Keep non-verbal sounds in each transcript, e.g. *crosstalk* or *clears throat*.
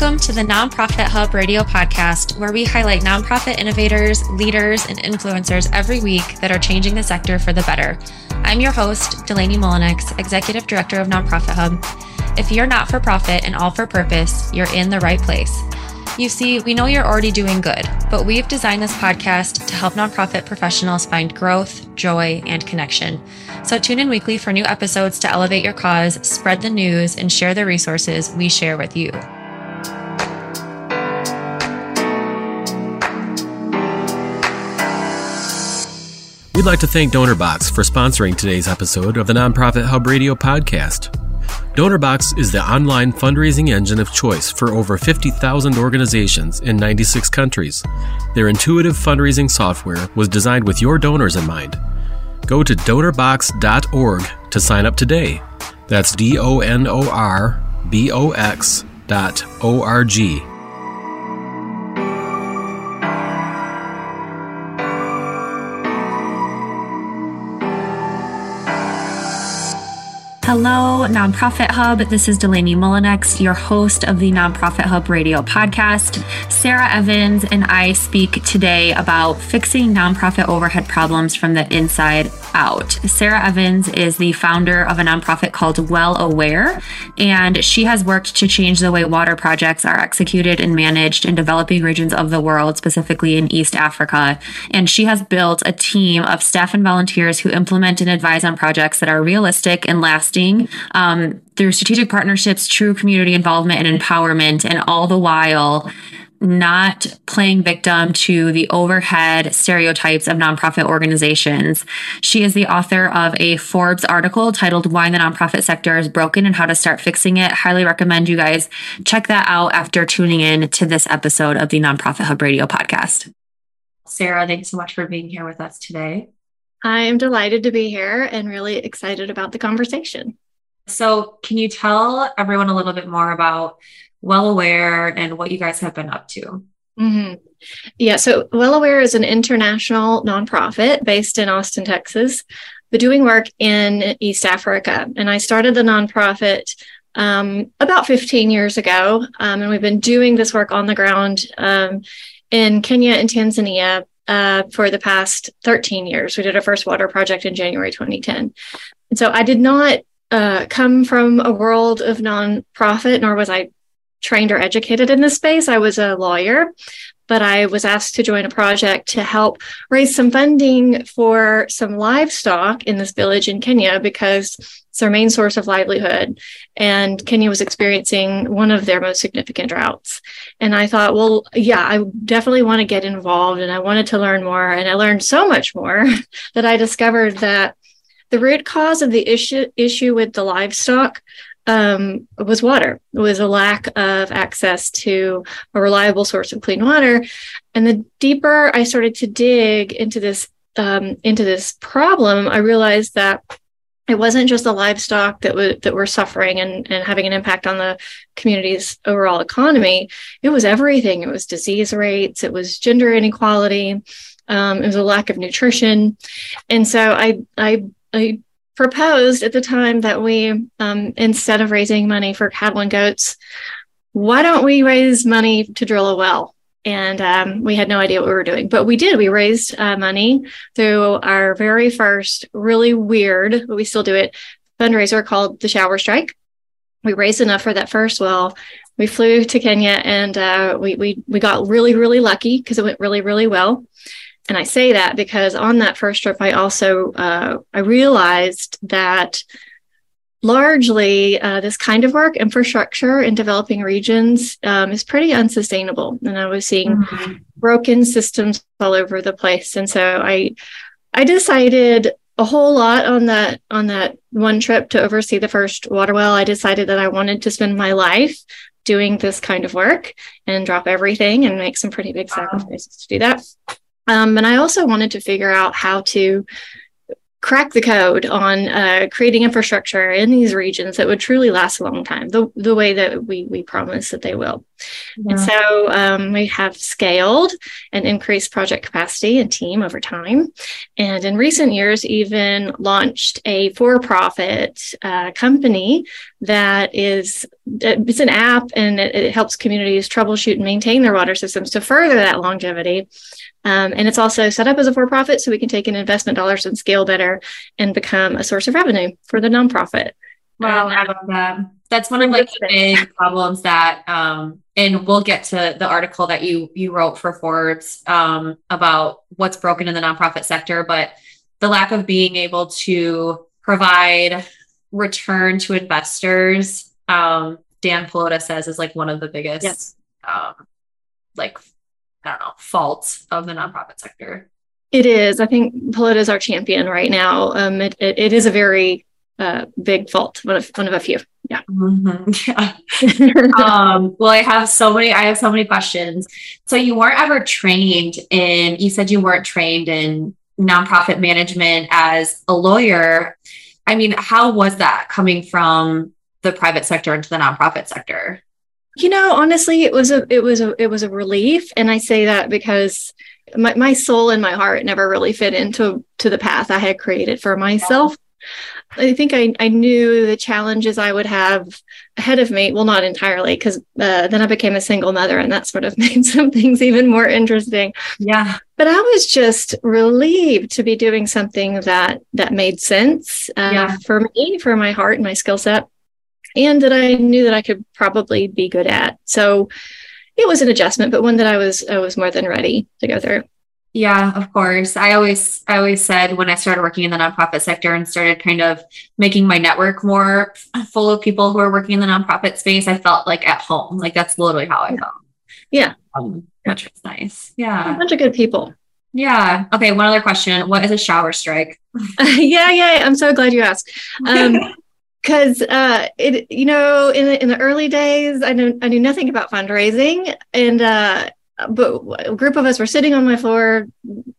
Welcome to the Nonprofit Hub Radio podcast, where we highlight nonprofit innovators, leaders, and influencers every week that are changing the sector for the better. I'm your host, Delaney Mullennix, Executive Director of Nonprofit Hub. If you're not for profit and all for purpose, you're in the right place. You see, we know you're already doing good, but we've designed this podcast to help nonprofit professionals find growth, joy, and connection. So tune in weekly for new episodes to elevate your cause, spread the news, and share the resources we share with you. We'd like to thank DonorBox for sponsoring today's episode of the Nonprofit Hub Radio podcast. DonorBox is the online fundraising engine of choice for over 50,000 organizations in 96 countries. Their intuitive fundraising software was designed with your donors in mind. Go to donorbox.org to sign up today. That's D O N O R B O X dot O R G. Hello, Nonprofit Hub. This is Delaney Mullennix, your host of the Nonprofit Hub radio podcast. Sarah Evans and I speak today about fixing nonprofit overhead problems from the inside out. Sarah Evans is the founder of a nonprofit called Well Aware, and she has worked to change the way water projects are executed and managed in developing regions of the world, specifically in East Africa. And she has built a team of staff and volunteers who implement and advise on projects that are realistic and lasting um, through strategic partnerships, true community involvement and empowerment, and all the while not playing victim to the overhead stereotypes of nonprofit organizations. She is the author of a Forbes article titled Why the Nonprofit Sector is Broken and How to Start Fixing It. Highly recommend you guys check that out after tuning in to this episode of the Nonprofit Hub Radio podcast. Sarah, thanks so much for being here with us today. I am delighted to be here and really excited about the conversation. So, can you tell everyone a little bit more about Well Aware and what you guys have been up to? Mm-hmm. Yeah, so Well Aware is an international nonprofit based in Austin, Texas, but doing work in East Africa. And I started the nonprofit um, about 15 years ago, um, and we've been doing this work on the ground um, in Kenya and Tanzania uh, for the past 13 years. We did our first water project in January 2010. And so I did not uh, come from a world of nonprofit, nor was I trained or educated in this space. I was a lawyer, but I was asked to join a project to help raise some funding for some livestock in this village in Kenya because it's their main source of livelihood. And Kenya was experiencing one of their most significant droughts. And I thought, well, yeah, I definitely want to get involved and I wanted to learn more. And I learned so much more *laughs* that I discovered that the root cause of the issue issue with the livestock um, was water. It was a lack of access to a reliable source of clean water. And the deeper I started to dig into this um, into this problem, I realized that it wasn't just the livestock that was that were suffering and, and having an impact on the community's overall economy. It was everything. It was disease rates. It was gender inequality. Um, it was a lack of nutrition, and so I I I proposed at the time that we um, instead of raising money for cattle and goats, why don't we raise money to drill a well? and um, we had no idea what we were doing but we did. We raised uh, money through our very first really weird but we still do it fundraiser called the shower strike. We raised enough for that first well. We flew to kenya and uh, we, we we got really really lucky because it went really really well and i say that because on that first trip i also uh, i realized that largely uh, this kind of work infrastructure in developing regions um, is pretty unsustainable. And i was seeing mm-hmm. broken systems all over the place. And so i i decided a whole lot on that on that one trip to oversee the first water well. I decided that i wanted to spend my life doing this kind of work and drop everything and make some pretty big sacrifices to do that um, and i also wanted to figure out how to crack the code on uh, creating infrastructure in these regions that would truly last a long time, the, the way that we, we promise that they will. Yeah. And so um, we have scaled and increased project capacity and team over time. And in recent years, even launched a for profit uh, company that is it's an app and it, it, helps communities troubleshoot and maintain their water systems to further that longevity um, and it's also set up as a for profit so we can take in investment dollars and scale better and become a source of revenue for the nonprofit. Wow, um, I love that. That's one of like the big problems that um, and we'll get to the article that you you wrote for Forbes um, about what's broken in the nonprofit sector, but the lack of being able to provide return to investors, um, Dan Pallotta says is like one of the biggest yes. um, like I don't know, fault of the nonprofit sector. It is. I think Pallotta is our champion right now. Um, it, it, it is a very uh, big fault, one of one of a few. Yeah. Mm-hmm. *laughs* yeah. um, well, I have so many. I have so many questions. So you weren't ever trained in. You said you weren't trained in nonprofit management as a lawyer. I mean, how was that coming from the private sector into the nonprofit sector? You know, honestly, it was a it was a it was a relief, and I say that because my my soul and my heart never really fit into to the path I had created for myself. I think I, I knew the challenges I would have ahead of me. Well, not entirely, because uh, then I became a single mother, and that sort of *laughs* made some things even more interesting. Yeah, but I was just relieved to be doing something that that made sense uh, yeah. for me, for my heart and my skill set and that I knew that I could probably be good at. So it was an adjustment, but one that I was I was more than ready to go through. Yeah, of course. I always I always said when I started working in the nonprofit sector and started kind of making my network more full of people who are working in the nonprofit space, I felt like at home. Like that's literally how I felt. Yeah. Um, which was nice. Yeah. A bunch of good people. Yeah. Okay. One other question. What is a shower strike? *laughs* yeah, yeah. I'm so glad you asked. Um, *laughs* because uh, it you know in the, in the early days I knew I knew nothing about fundraising and uh, but a group of us were sitting on my floor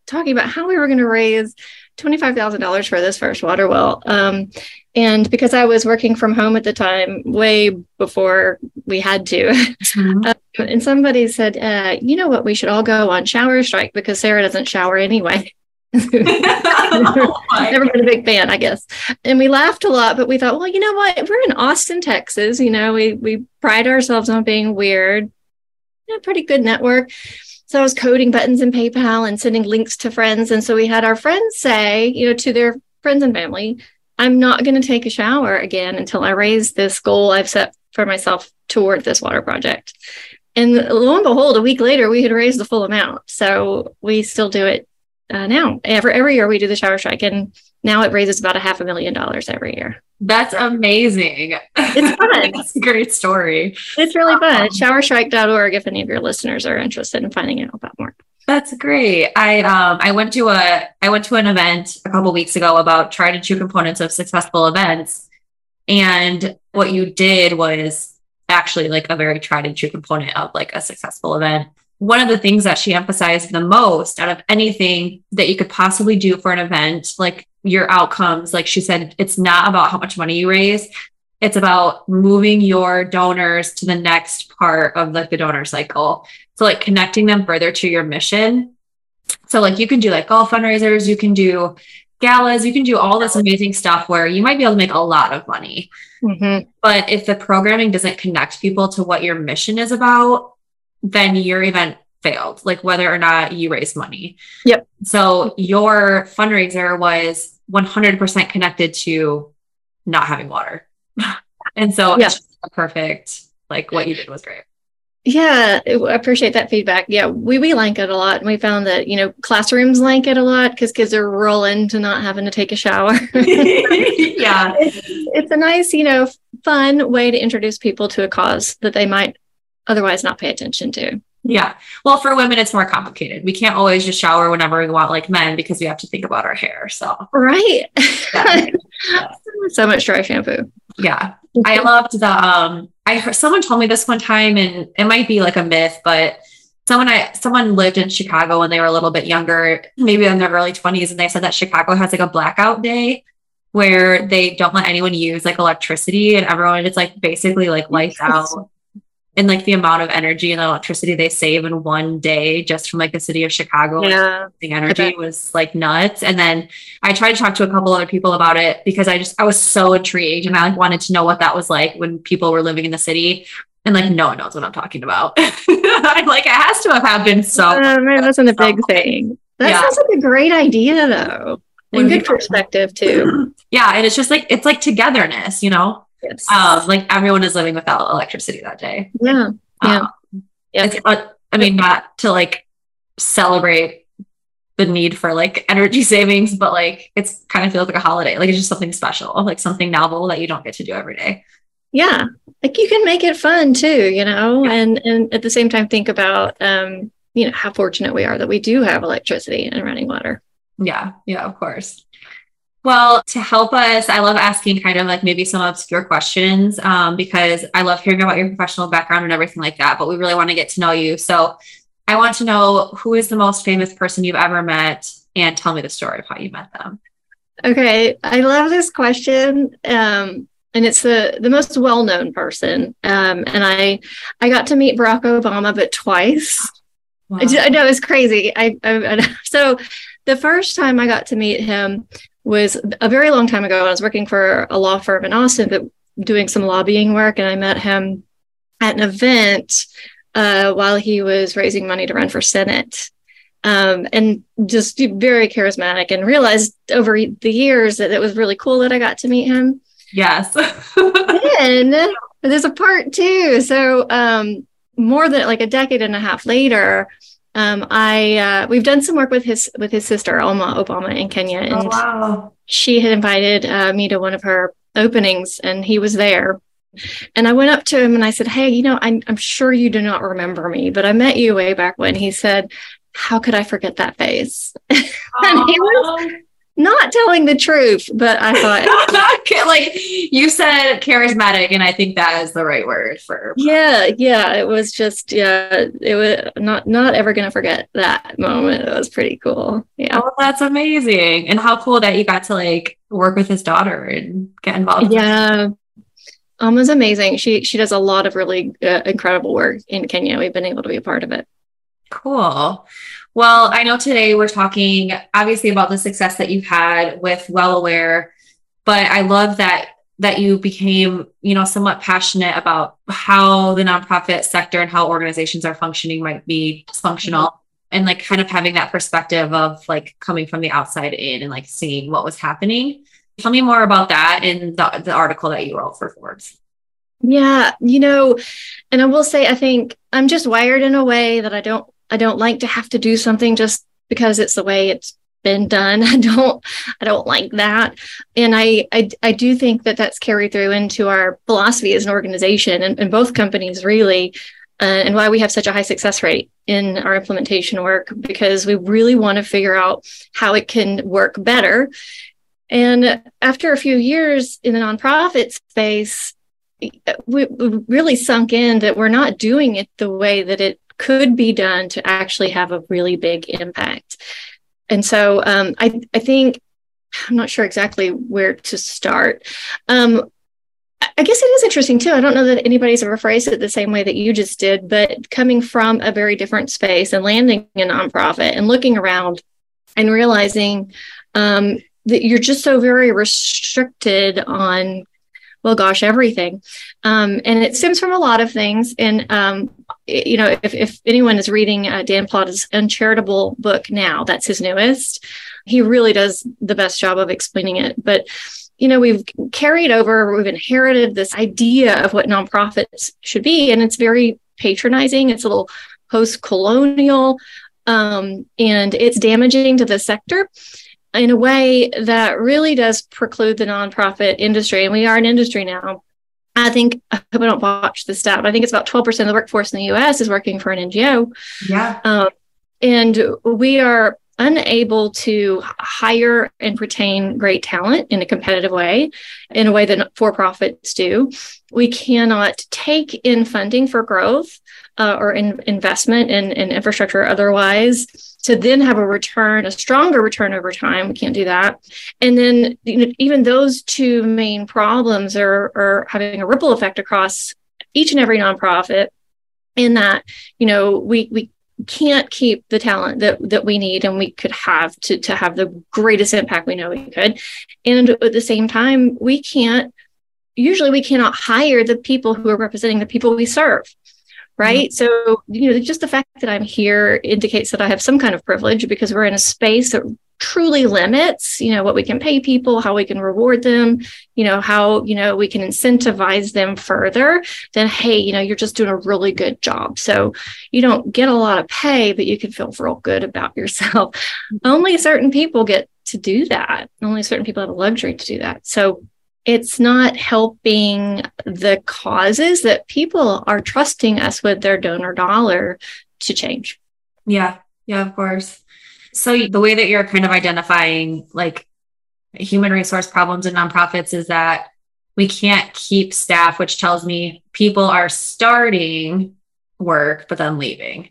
talking about how we were going to raise twenty five thousand dollars for this first water well. Um, and because I was working from home at the time, way before we had to, mm-hmm. *laughs* um, and somebody said, uh, "You know what? We should all go on shower strike because Sarah doesn't shower anyway." Oh Never been a big fan, I guess. And we laughed a lot, but we thought, well, you know what? We're in Austin, Texas. You know, we we pride ourselves on being weird. You know, pretty good network. So I was coding buttons in PayPal and sending links to friends. And so we had our friends say, you know, to their friends and family, I'm not going to take a shower again until I raise this goal I've set for myself toward this water project. And lo and behold, a week later, we had raised the full amount. So we still do it uh, now. Every every year we do the shower strike, and now it raises about a half a million dollars every year. That's amazing. It's *laughs* fun. That's a great story. It's really fun. Um, Showerstrike.org if any of your listeners are interested in finding out about more. That's great. I um I went to a I went to an event a couple weeks ago about tried and true components of successful events. And what you did was actually like a very tried and true component of like a successful event one of the things that she emphasized the most out of anything that you could possibly do for an event, like your outcomes, like she said, it's not about how much money you raise. It's about moving your donors to the next part of like the donor cycle. So like connecting them further to your mission. So like you can do like golf fundraisers, you can do galas, you can do all this amazing stuff where you might be able to make a lot of money. Mm-hmm. But if the programming doesn't connect people to what your mission is about, then your event failed, like whether or not you raised money. Yep. So your fundraiser was 100% connected to not having water. *laughs* and so yeah. it's perfect. Like what you did was great. Yeah, I appreciate that feedback. Yeah, we we like it a lot, and we found that you know classrooms like it a lot because kids are rolling to not having to take a shower. *laughs* *laughs* yeah, it's, it's a nice, you know, fun way to introduce people to a cause that they might otherwise not pay attention to. Yeah. Well, for women, it's more complicated. We can't always just shower whenever we want, like men, because we have to think about our hair. So, right. Yeah. *laughs* so much dry shampoo. Yeah. I loved the, um, I heard someone told me this one time, and it might be like a myth, but someone I, someone lived in Chicago when they were a little bit younger, maybe in their early 20s, and they said that Chicago has like a blackout day where they don't let anyone use like electricity and everyone it's like basically like lights out and like the amount of energy and electricity they save in one day just from like the city of Chicago. Yeah. The energy was like nuts. And then I tried to talk to a couple other people about it because I just I was so intrigued and I like wanted to know what that was like when people were living in the city. And like no one knows what I'm talking about. *laughs* I'm like it has to have happened so uh, man, wasn't a big thing. That yeah. sounds like a great idea though. And good perspective too. *clears throat* yeah. And it's just like it's like togetherness, you know? Yes. Um, like everyone is living without electricity that day. Yeah. Yeah. Um, yeah. It's, uh, I mean, not to like celebrate the need for like energy *laughs* savings, but like it's kind of feels like a holiday. Like it's just something special, like something novel that you don't get to do every day. Yeah. Like you can make it fun too, you know, yeah. and and at the same time think about um, you know, how fortunate we are that we do have electricity and running water. Yeah, yeah, of course. Well, to help us, I love asking kind of like maybe some obscure questions um, because I love hearing about your professional background and everything like that. But we really want to get to know you. So I want to know who is the most famous person you've ever met and tell me the story of how you met them. Okay. I love this question. Um, and it's the the most well-known person um, and i i got to meet barack obama but twice wow. I, I, know it's crazy I, I, I *laughs* so the first time i got to meet him was a very long time ago. I was working for a law firm in Austin, but doing some lobbying work, and I met him at an event uh, while he was raising money to run for Senate. Um, and just very charismatic, and realized over the years that it was really cool that I got to meet him. Yes. *laughs* then there's a part two. So, um, more than like a decade and a half later, um, I uh, we've done some work with his with his sister Auma Obama in Kenya, oh, and oh, wow. she had invited uh, me to one of her openings, and he was there. And I went up to him and I said, "Hey, you know, I'm I'm sure you do not remember me, but I met you way back when." He said, "How could I forget that face?" *laughs* and he was not telling the truth, but I thought *laughs* like you said charismatic, and I think that is the right word for yeah, yeah. It was just yeah, it was not not ever gonna forget that moment. It was pretty cool. Yeah. Oh, that's amazing. And how cool that you got to like work with his daughter and get involved. Yeah. Auma's amazing. She she does a lot of really uh, incredible work in Kenya. We've been able to be a part of it. Cool. Well, I know today we're talking obviously about the success that you've had with Well Aware, but I love that that you became, you know, somewhat passionate about how the nonprofit sector and how organizations are functioning might be dysfunctional mm-hmm. and like kind of having that perspective of like coming from the outside in and like seeing what was happening. Tell me more about that in the, the article that you wrote for Forbes. Yeah, you know, and I will say I think I'm just wired in a way that I don't I don't like to have to do something just because it's the way it's been done. *laughs* I don't I don't like that. And I I, I do think that that's carried through into our philosophy as an organization and, and both companies really uh, and why we have such a high success rate in our implementation work because we really want to figure out how it can work better. And after a few years in the nonprofit space, we really sunk in that we're not doing it the way that it could be done to actually have a really big impact. And so um, I, I think, I'm not sure exactly where to start. Um, I guess it is interesting too. I don't know that anybody's ever phrased it the same way that you just did, but coming from a very different space and landing a nonprofit and looking around and realizing um, that you're just so very restricted on well gosh everything um, and it stems from a lot of things and um, you know if, if anyone is reading uh, dan Pallotta's uncharitable book now that's his newest he really does the best job of explaining it but you know we've carried over we've inherited this idea of what nonprofits should be and it's very patronizing it's a little post-colonial um, and it's damaging to the sector in a way that really does preclude the nonprofit industry. And we are an industry now. I think, I hope I don't watch the stat, but I think it's about 12% of the workforce in the US is working for an NGO. Yeah. Um, and we are unable to hire and retain great talent in a competitive way, in a way that for profits do. We cannot take in funding for growth uh, or in investment in, in infrastructure otherwise to then have a return, a stronger return over time. We can't do that. And then you know, even those two main problems are, are having a ripple effect across each and every nonprofit in that, you know, we, we can't keep the talent that that we need and we could have to to have the greatest impact we know we could and at the same time we can't usually we cannot hire the people who are representing the people we serve right? Mm-hmm. so you know just the fact that i'm here indicates that i have some kind of privilege because we're in a space that truly limits you know what we can pay people how we can reward them you know how you know we can incentivize them further then hey you know you're just doing a really good job. So you don't get a lot of pay but you can feel real good about yourself. Only certain people get to do that. Only certain people have the luxury to do that. So it's not helping the causes that people are trusting us with their donor dollar to change yeah yeah of course so the way that you're kind of identifying like human resource problems in nonprofits is that we can't keep staff, which tells me people are starting work but then leaving.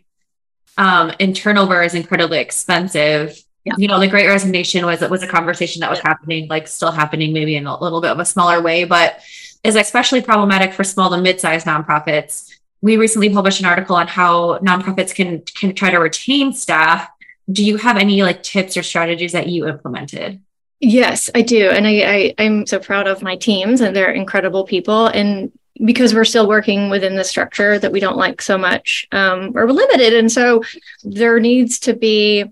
Um, and turnover is incredibly expensive. Yeah. You know, the Great Resignation was it was a conversation that was yeah. happening, like still happening, maybe in a little bit of a smaller way, but is especially problematic for small to mid-sized nonprofits. We recently published an article on how nonprofits can can try to retain staff do you have any like tips or strategies that you implemented? Yes, I do. And I, I am so proud of my teams and they're incredible people. And because we're still working within the structure that we don't like so much, um, or we're limited. And so there needs to be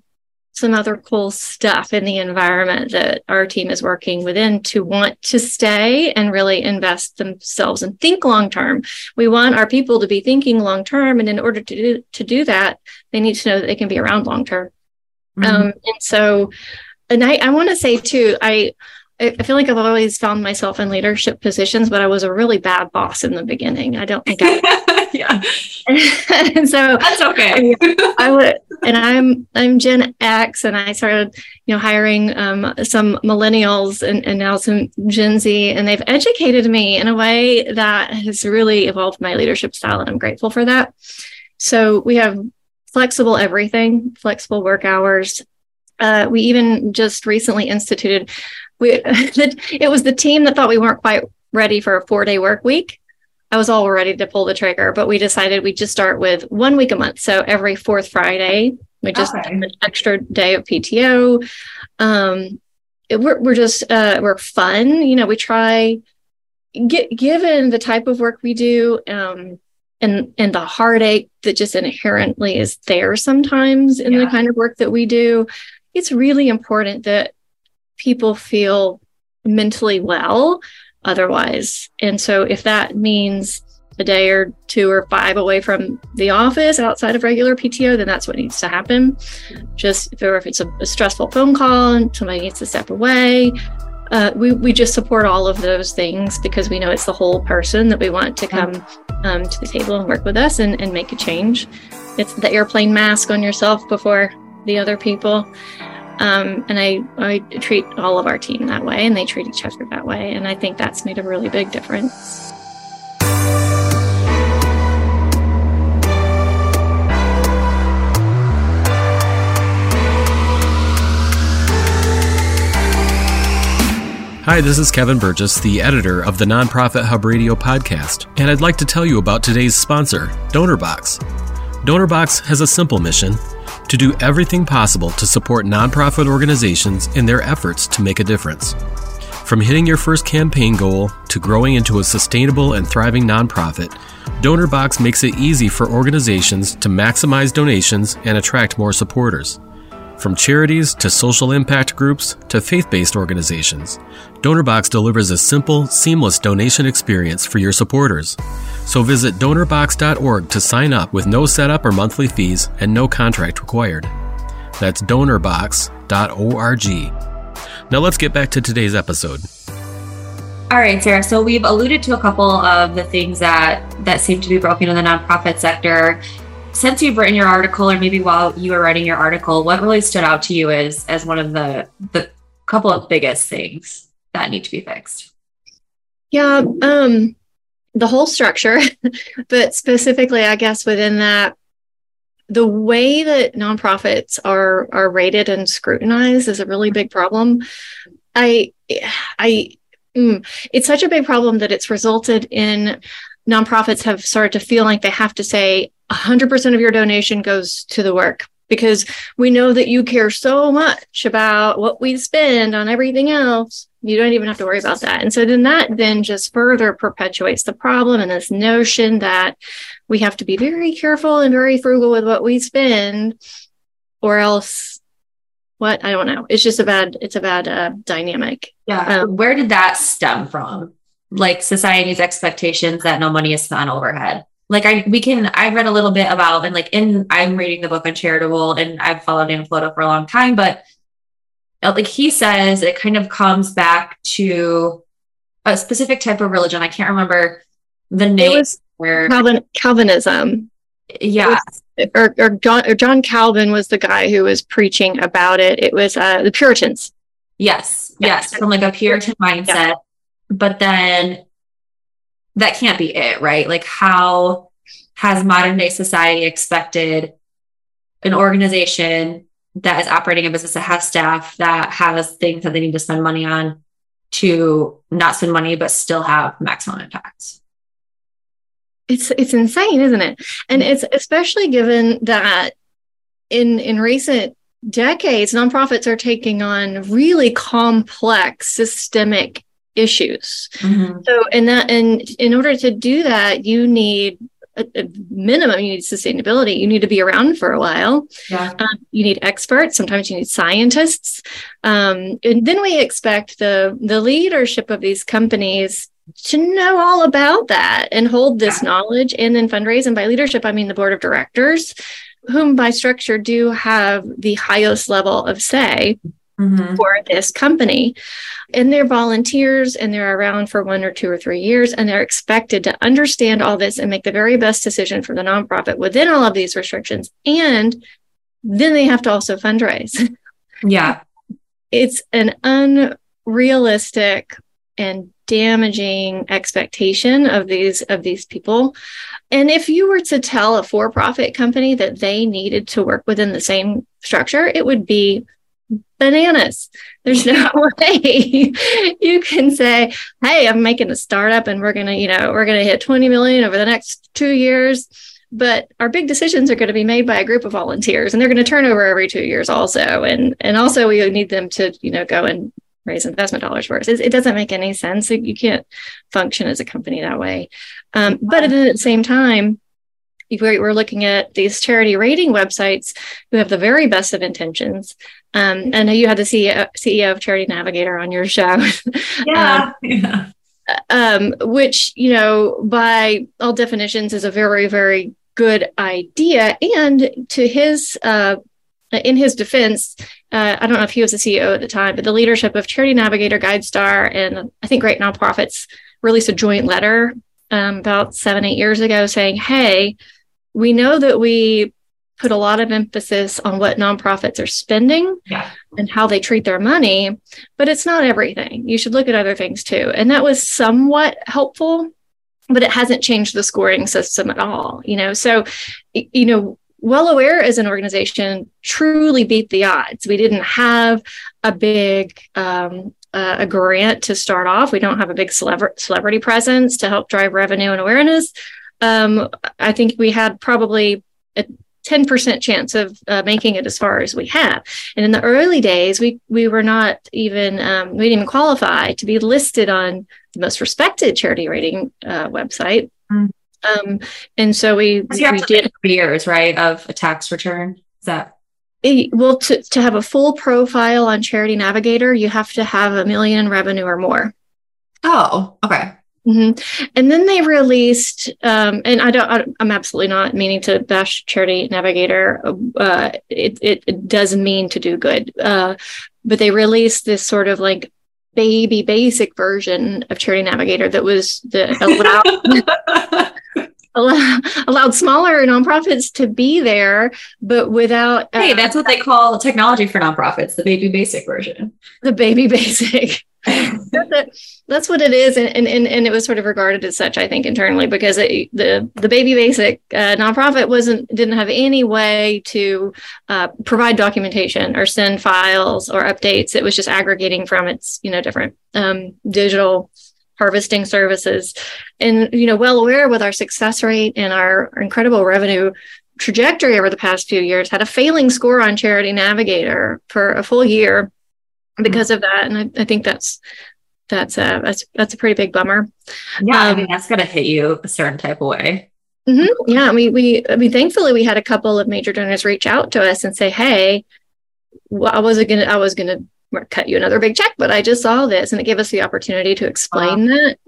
some other cool stuff in the environment that our team is working within to want to stay and really invest themselves and think long term. We want our people to be thinking long term. And in order to do, to do that, they need to know that they can be around long term. Mm-hmm. Um, and so, and I, I want to say too, I, I feel like I've always found myself in leadership positions, but I was a really bad boss in the beginning. I don't think I, *laughs* yeah. *laughs* and so that's okay. I, I, *laughs* would, and I'm, I'm Gen X and I started, you know, hiring um, some millennials and, and now some Gen Z, and they've educated me in a way that has really evolved my leadership style. And I'm grateful for that. So we have flexible everything, flexible work hours. Uh, we even just recently instituted. We *laughs* it was the team that thought we weren't quite ready for a four day work week. I was all ready to pull the trigger, but we decided we'd just start with one week a month. So every fourth Friday, we just okay. an extra day of PTO. Um, it, we're, we're just uh, we're fun. You know, we try. Get, given the type of work we do, um, and and the heartache that just inherently is there sometimes in yeah. the kind of work that we do it's really important that people feel mentally well otherwise and so if that means a day or two or five away from the office outside of regular PTO, then that's what needs to happen. Just if, if it's a, a stressful phone call and somebody needs to step away, uh, we, we just support all of those things because we know it's the whole person that we want to come um, to the table and work with us and, and make a change. It's the airplane mask on yourself before the other people. Um, and I, I treat all of our team that way and they treat each other that way. And I think that's made a really big difference. Hi, this is Kevin Burgess, the editor of the Nonprofit Hub Radio podcast, and I'd like to tell you about today's sponsor, DonorBox. DonorBox has a simple mission to do everything possible to support nonprofit organizations in their efforts to make a difference. From hitting your first campaign goal to growing into a sustainable and thriving nonprofit, DonorBox makes it easy for organizations to maximize donations and attract more supporters. From charities to social impact groups to faith based organizations, DonorBox delivers a simple, seamless donation experience for your supporters. So visit donorbox.org to sign up with no setup or monthly fees and no contract required. That's donorbox.org. Now let's get back to today's episode. All right, Sarah. So we've alluded to a couple of the things that that seem to be broken in the nonprofit sector since you've written your article or maybe while you were writing your article what really stood out to you as as one of the the couple of biggest things that need to be fixed? Yeah um the whole structure *laughs* but specifically i guess within that the way that nonprofits are are rated and scrutinized is a really big problem. I i mm, it's such a big problem that it's resulted in nonprofits have started to feel like they have to say 100% of your donation goes to the work because we know that you care so much about what we spend on everything else. You don't even have to worry about that. And so then that then just further perpetuates the problem and this notion that we have to be very careful and very frugal with what we spend or else what? I don't know. It's just a bad it's a bad uh, dynamic. Yeah. Um, where did that stem from? Like society's expectations that no money is spent on overhead like I we can I've read a little bit about and like in I'm reading the book Uncharitable and I've followed Dan Pallotta for a long time, but uh, like he says it kind of comes back to a specific type of religion. I can't remember the name where Calvin Calvinism. Yeah. or, or John or John Calvin was the guy who was preaching about it. It was uh, the Puritans. Yes, yes, from like a Puritan mindset. Yeah. But then that can't be it, right? Like, how has modern day society expected an organization that is operating a business that has staff that has things that they need to spend money on to not spend money but still have maximum impacts? It's it's insane, isn't it? And it's especially given that in in recent decades, nonprofits are taking on really complex systemic issues. Mm-hmm. So, and that, and in order to do that, you need a, a, minimum. You need sustainability. You need to be around for a while. Yeah. Um, you need experts. Sometimes you need scientists. Um, and then we expect the the leadership of these companies to know all about that and hold this yeah. knowledge and then fundraise. And by leadership, I mean the board of directors, whom by structure do have the highest level of say mm-hmm. for this company. And they're volunteers and they're around for one or two or three years, and they're expected to understand all this and make the very best decision for the nonprofit within all of these restrictions. And then they have to also fundraise. *laughs* Yeah. it's an unrealistic and damaging expectation of these of these people and if you were to tell a for-profit company that they needed to work within the same structure it would be bananas. There's no *laughs* way you can say, Hey, I'm making a startup and we're to, you know, we're to hit 20 million over the next two years. But our big decisions are going to be made by a group of volunteers and they're going to turn over every two years also. And, and also we need them to, you know, go and raise investment dollars for us. It, it doesn't make any sense. You can't function as a company that way. Um, but at the same time, we're looking at these charity rating websites who have the very best of intentions. Um, I know you had the CEO, CEO of Charity Navigator on your show. *laughs* Yeah. um, *laughs* yeah. Um, which, you know, by all definitions is a very, very good idea. And to his, uh, in his defense, uh, I don't know if he was the CEO at the time, but the leadership of Charity Navigator, GuideStar, and I think Great Nonprofits released a joint letter um, about seven, eight years ago saying, hey, we know that we put a lot of emphasis on what nonprofits are spending yeah. and how they treat their money, but it's not everything. You should look at other things too. And that was somewhat helpful, but it hasn't changed the scoring system at all. You know, so, you know, well aware as an organization truly beat the odds. We didn't have a big um, uh, a grant to start off. We don't have a big celebrity presence to help drive revenue and awareness um, I think we had probably a 10% chance of uh, making it as far as we have. And in the early days, we, we were not even, um, we didn't even qualify to be listed on the most respected charity rating uh, website. Mm. Um, and so we, we did years, right, of a tax return. Is that well, to, to have a full profile on Charity Navigator, you have to have a million in revenue or more. Oh, okay. Mm-hmm. And then they released, um, and I don't, I, am absolutely not meaning to bash Charity Navigator. Uh, it, it, it, does mean to do good. Uh, but they released this sort of like baby basic version of Charity Navigator that was the allowed, *laughs* allowed, allowed smaller nonprofits to be there, but without. Uh, hey, that's what they call technology for nonprofits, the baby basic version. The baby basic *laughs* that's, what it is, and, and and it was sort of regarded as such, I think, internally because it, the the Baby Basic uh, nonprofit wasn't didn't have any way to uh, provide documentation or send files or updates. It was just aggregating from its you know different um, digital harvesting services and you know well aware with our success rate and our incredible revenue trajectory over the past few years had a failing score on charity navigator for a full year because of that and i, I think that's that's a that's that's a pretty big bummer. Yeah um, i mean that's going to hit you a certain type of way. Mm-hmm, yeah we we i mean thankfully we had a couple of major donors reach out to us and say hey well, i wasn't gonna i was gonna cut you another big check but i just saw this and it gave us the opportunity to explain wow. that.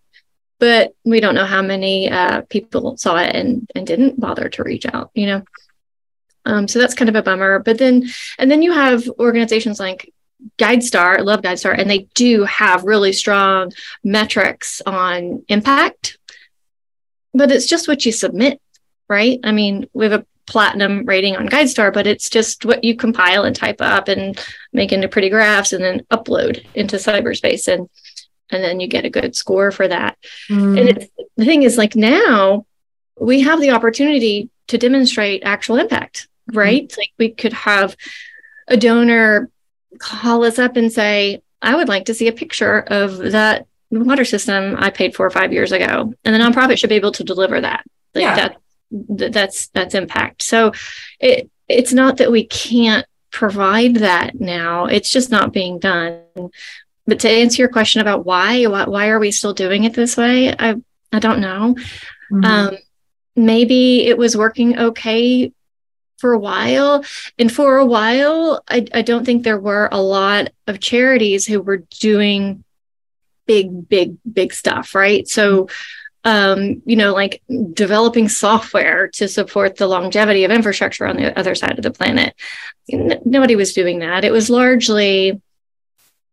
But we don't know how many uh, people saw it and and didn't bother to reach out you know? Um, so that's kind of a bummer. But then and then you have organizations like GuideStar, I love GuideStar, and they do have really strong metrics on impact, but it's just what you submit, right? I mean, we have a platinum rating on GuideStar, but it's just what you compile and type up and make into pretty graphs and then upload into cyberspace. And and then you get a good score for that. Mm. And the thing is, like now, we have the opportunity to demonstrate actual impact, right? Mm. Like we could have a donor call us up and say, I would like to see a picture of that water system I paid for five years ago. And the nonprofit should be able to deliver that. Like yeah. that that's that's impact. So it it's not that we can't provide that now. It's just not being done. But to answer your question about why, why, why are we still doing it this way? I, I don't know. Mm-hmm. Um, maybe it was working okay for a while. And for a while, I, I don't think there were a lot of charities who were doing big, big, big stuff, right? So, um, you know, like developing software to support the longevity of infrastructure on the other side of the planet. N- nobody was doing that. It was largely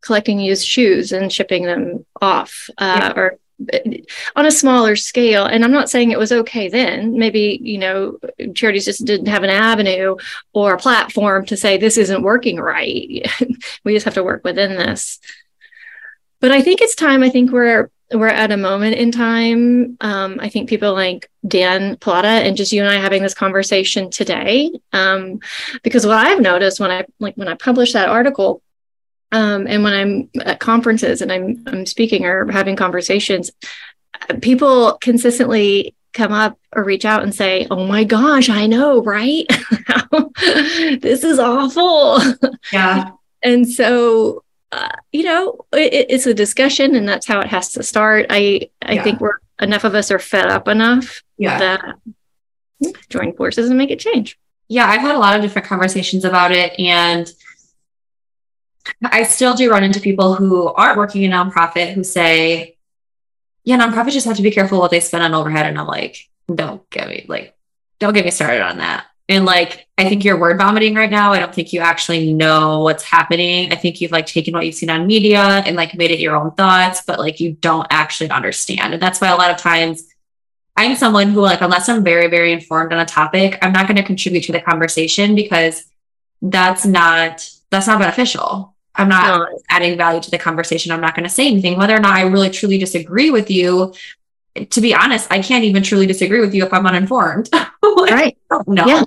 collecting used shoes and shipping them off uh, yeah. or on a smaller scale and i'm not saying it was okay then. Maybe you know charities just didn't have an avenue or a platform to say this isn't working right. *laughs* We just have to work within this. But i think it's time i think we're we're at a moment in time. Um, i think people like dan pallotta and just you and i having this conversation today um, because what i've noticed when i like when i published that article um, and when I'm at conferences and I'm I'm speaking or having conversations, people consistently come up or reach out and say, "Oh my gosh, I know, right? *laughs* this is awful." Yeah. and so, uh, you know, it, it's a discussion, and that's how it has to start. I I yeah. think we're enough of us are fed up enough yeah. that join forces and make it change. Yeah, I've had a lot of different conversations about it, and I still do run into people who aren't working in nonprofit who say, yeah, nonprofits just have to be careful what they spend on overhead. And I'm like, don't get me like, don't get me started on that. And like, I think you're word vomiting right now. I don't think you actually know what's happening. I think you've like taken what you've seen on media and like made it your own thoughts, but like you don't actually understand. And that's why a lot of times I'm someone who like, unless I'm very, very informed on a topic, I'm not going to contribute to the conversation because that's not, that's not beneficial. I'm not adding value to the conversation. I'm not going to say anything. Whether or not I really truly disagree with you, to be honest, I can't even truly disagree with you if I'm uninformed. *laughs* like, right. No. Yeah.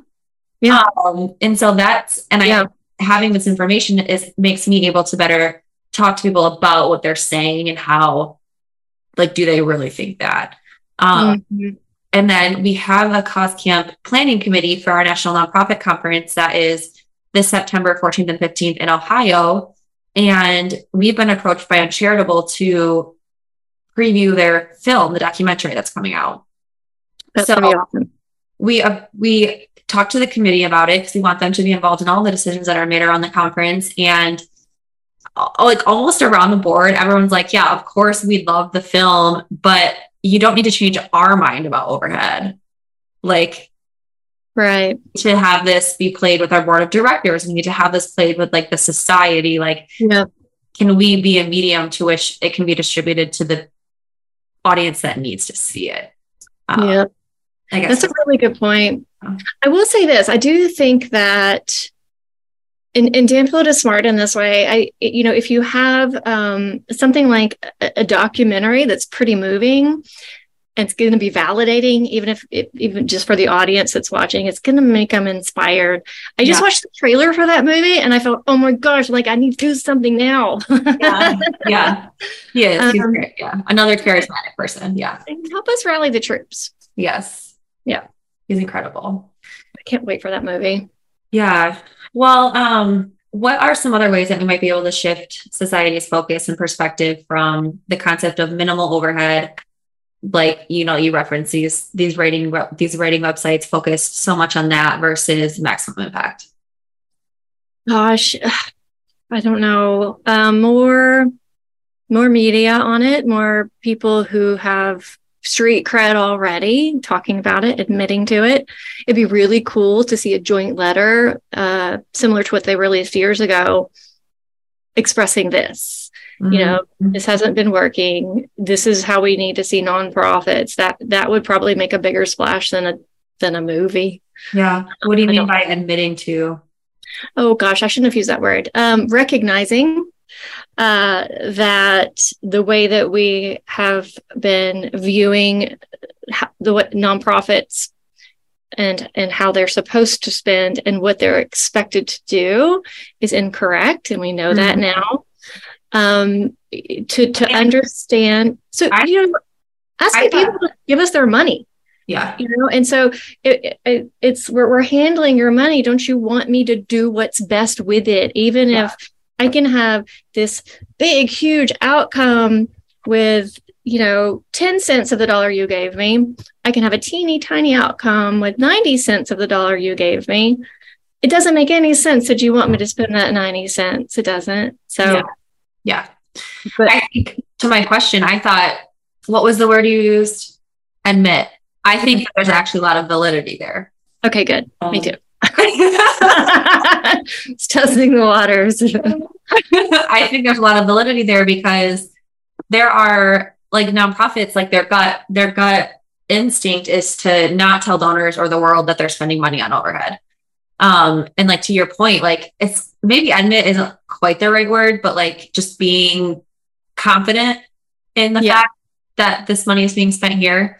yeah. Um, and so that's, and yeah. I, having this information is makes me able to better talk to people about what they're saying and how, like, do they really think that? Um, mm-hmm. And then we have a cause camp planning committee for our national nonprofit conference that is this September 14th and 15th in Ohio. And we've been approached by Uncharitable to preview their film, the documentary that's coming out. That's so awesome. We uh, we talked to the committee about it because we want them to be involved in all the decisions that are made around the conference. And uh, like almost around the board, everyone's like, "Yeah, of course we love the film, but you don't need to change our mind about overhead." Like right. To have this be played with our board of directors. We need to have this played with like the society. Like yeah can we be a medium to which it can be distributed to the audience that needs to see it? Um, yeah I guess that's a really good point. I will say this. I do think that and, and Dan Pallotta is smart in this way. I, you know, if you have um, something like a, a documentary that's pretty moving, and it's going to be validating even if it, even just for the audience that's watching it's going to make them inspired i just Yeah. watched the trailer for that movie and i felt oh my gosh like i need to do something now Yeah. yeah. *laughs* He is. Um. Yeah. Another charismatic person. Yeah. help us rally the troops Yes. Yeah. He's incredible. i can't wait for that movie Yeah. Well, um, what are some other ways that we might be able to shift society's focus and perspective from the concept of minimal overhead? Like, you know, you reference these these rating these rating websites focused so much on that versus maximum impact. gosh *sighs* i don't know. Um, more more media on it more people who have street cred already talking about it admitting to it. It'd be really cool to see a joint letter uh, similar to what they released years ago expressing this you know Mhm. this hasn't been working this is how we need to see nonprofits that that would probably make a bigger splash than a than a movie yeah. What do you mean by admitting to? oh gosh, I shouldn't have used that word. Um, recognizing uh, that the way that we have been viewing the what nonprofits and and how they're supposed to spend and what they're expected to do is incorrect, and we know that Mhm. now. Um, to to And- understand, so I- you know, asking I people to give us their money. Yeah. you know and so it, it, it's we're, we're handling your money. Don't you want me to do what's best with it? Even Yeah. if i can have this big huge outcome with you know 10 cents of the dollar you gave me. I can have a teeny tiny outcome with 90 cents of the dollar you gave me. It doesn't make any sense that you want me to spend that 90 cents. It doesn't. So Yeah. Yeah. But- I think to my question, I thought, what was the word you used? Admit. I think there's actually a lot of validity there. okay good me Um, too *laughs* *laughs* it's testing the waters *laughs* I think there's a lot of validity there because there are like nonprofits, like their gut, their gut instinct is to not tell donors or the world that they're spending money on overhead. Um, and like to your point, like it's maybe admit isn't quite the right word, but like just being confident in the Yeah. fact that this money is being spent here.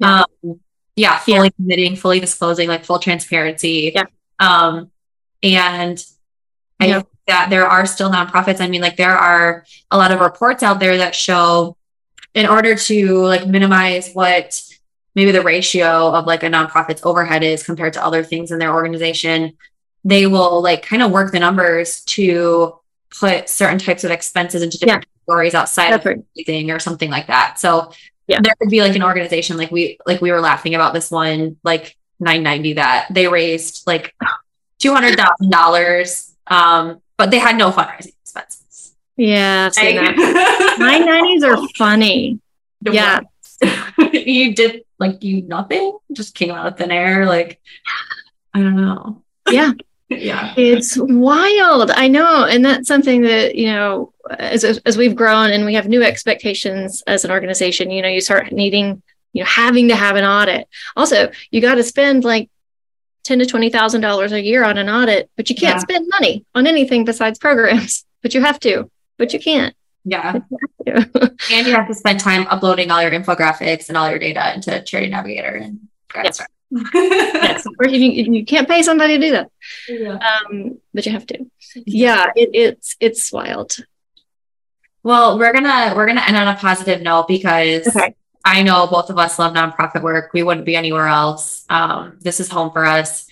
Yeah. Um, yeah, Yeah. fully committing, fully disclosing, like full transparency. Yeah. Um, and I Yeah. think that there are still nonprofits. I mean, like there are a lot of reports out there that show in order to like minimize what maybe the ratio of like a nonprofit's overhead is compared to other things in their organization, they will like kind of work the numbers to put certain types of expenses into different categories outside That's of right. anything or something like that. So Yeah. there could be like an organization like we like we were laughing about this one like 990 that they raised like two hundred thousand dollars, um, but they had no fundraising expenses. yeah. *laughs* Nine nineties are funny. Yeah. *laughs* you did like you nothing, just came out of thin air. Like I don't know. Yeah. Yeah. It's wild. I know. And that's something that, you know, as, as we've grown and we have new expectations as an organization, you know, you start needing, you know, having to have an audit. Also, you got to spend like ten to twenty thousand dollars a year on an audit, but you can't Yeah. spend money on anything besides programs. *laughs* But you have to, but you can't. Yeah. *laughs* And you have to spend time uploading all your infographics and all your data into Charity Navigator and Yes. Yes, *laughs* of course, you, you can't pay somebody to do that, Yeah. um, but you have to. Yeah, it, it's it's wild. Well, we're gonna we're gonna end on a positive note because Okay. I know both of us love nonprofit work. We wouldn't be anywhere else. Um, this is home for us.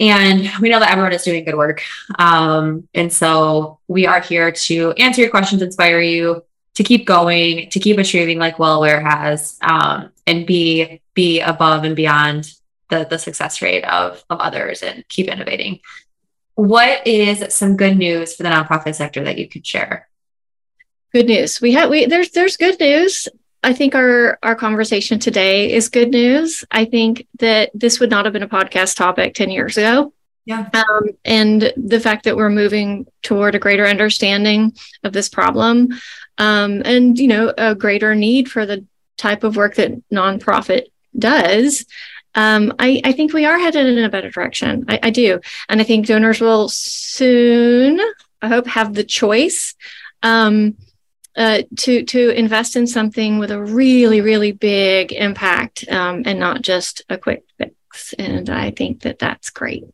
And we know that everyone is doing good work. Um, and so we are here to answer your questions, inspire you to keep going, to keep achieving like Well Aware has, um, and be be above and beyond the the success rate of of others and keep innovating. What is some good news for the nonprofit sector that you could share? Good news. We have we there's there's good news. I think our our conversation today is good news. I think that this would not have been a podcast topic 10 years ago. Yeah. Um, and the fact that we're moving toward a greater understanding of this problem um, and you know a greater need for the type of work that nonprofit does um, I, I think we are headed in a better direction I, I do and i think donors will soon i hope have the choice um, uh, to to invest in something with a really really big impact um, and not just a quick fix. And I think that that's great.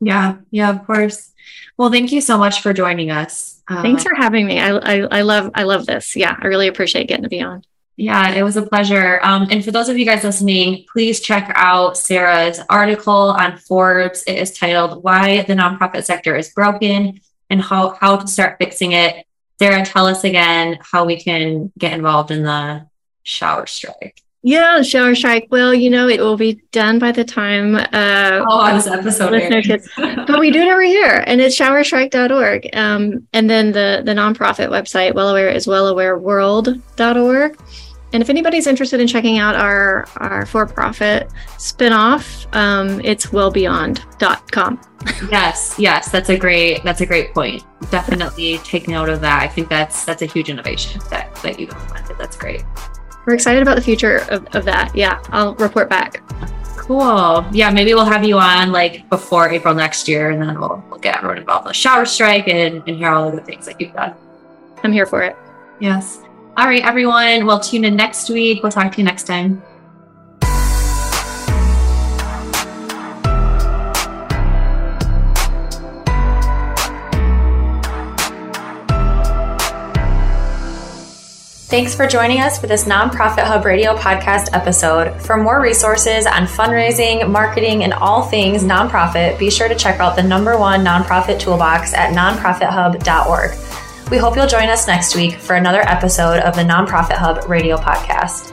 Yeah, yeah, of course. Well, thank you so much for joining us. Uh, Thanks for having me. I, I I love I love this. Yeah, I really appreciate getting to be on. Yeah, it was a pleasure. Um, and for those of you guys listening, please check out Sarah's article on Forbes. It is titled "Why the Nonprofit Sector is Broken and How How to Start Fixing It." Sarah, tell us again how we can get involved in the shower strike. Yeah, shower strike. Well, you know, it will be done by the time uh oh, on this episode gets, but we do it every year and it's showerstrike.org. Um, and then the the nonprofit website, well aware is wellawareworld.org. And if anybody's interested in checking out our, our for profit spinoff, um, it's wellbeyond.com. yes, yes, that's a great that's a great point. Definitely take note of that. I think that's that's a huge innovation that, that you implemented. That's great. We're excited about the future of, of that. Yeah, I'll report back. Cool. Yeah, maybe we'll have you on like before April next year and then we'll, we'll get everyone involved in the shower strike and, and hear all of the things that you've done. I'm here for it. Yes. All right, everyone. We'll tune in next week. We'll talk to you next time. Thanks for joining us for this Nonprofit Hub Radio podcast episode. For more resources on fundraising, marketing, and all things nonprofit, be sure to check out the number one nonprofit toolbox at nonprofithub.org. We hope you'll join us next week for another episode of the Nonprofit Hub radio podcast.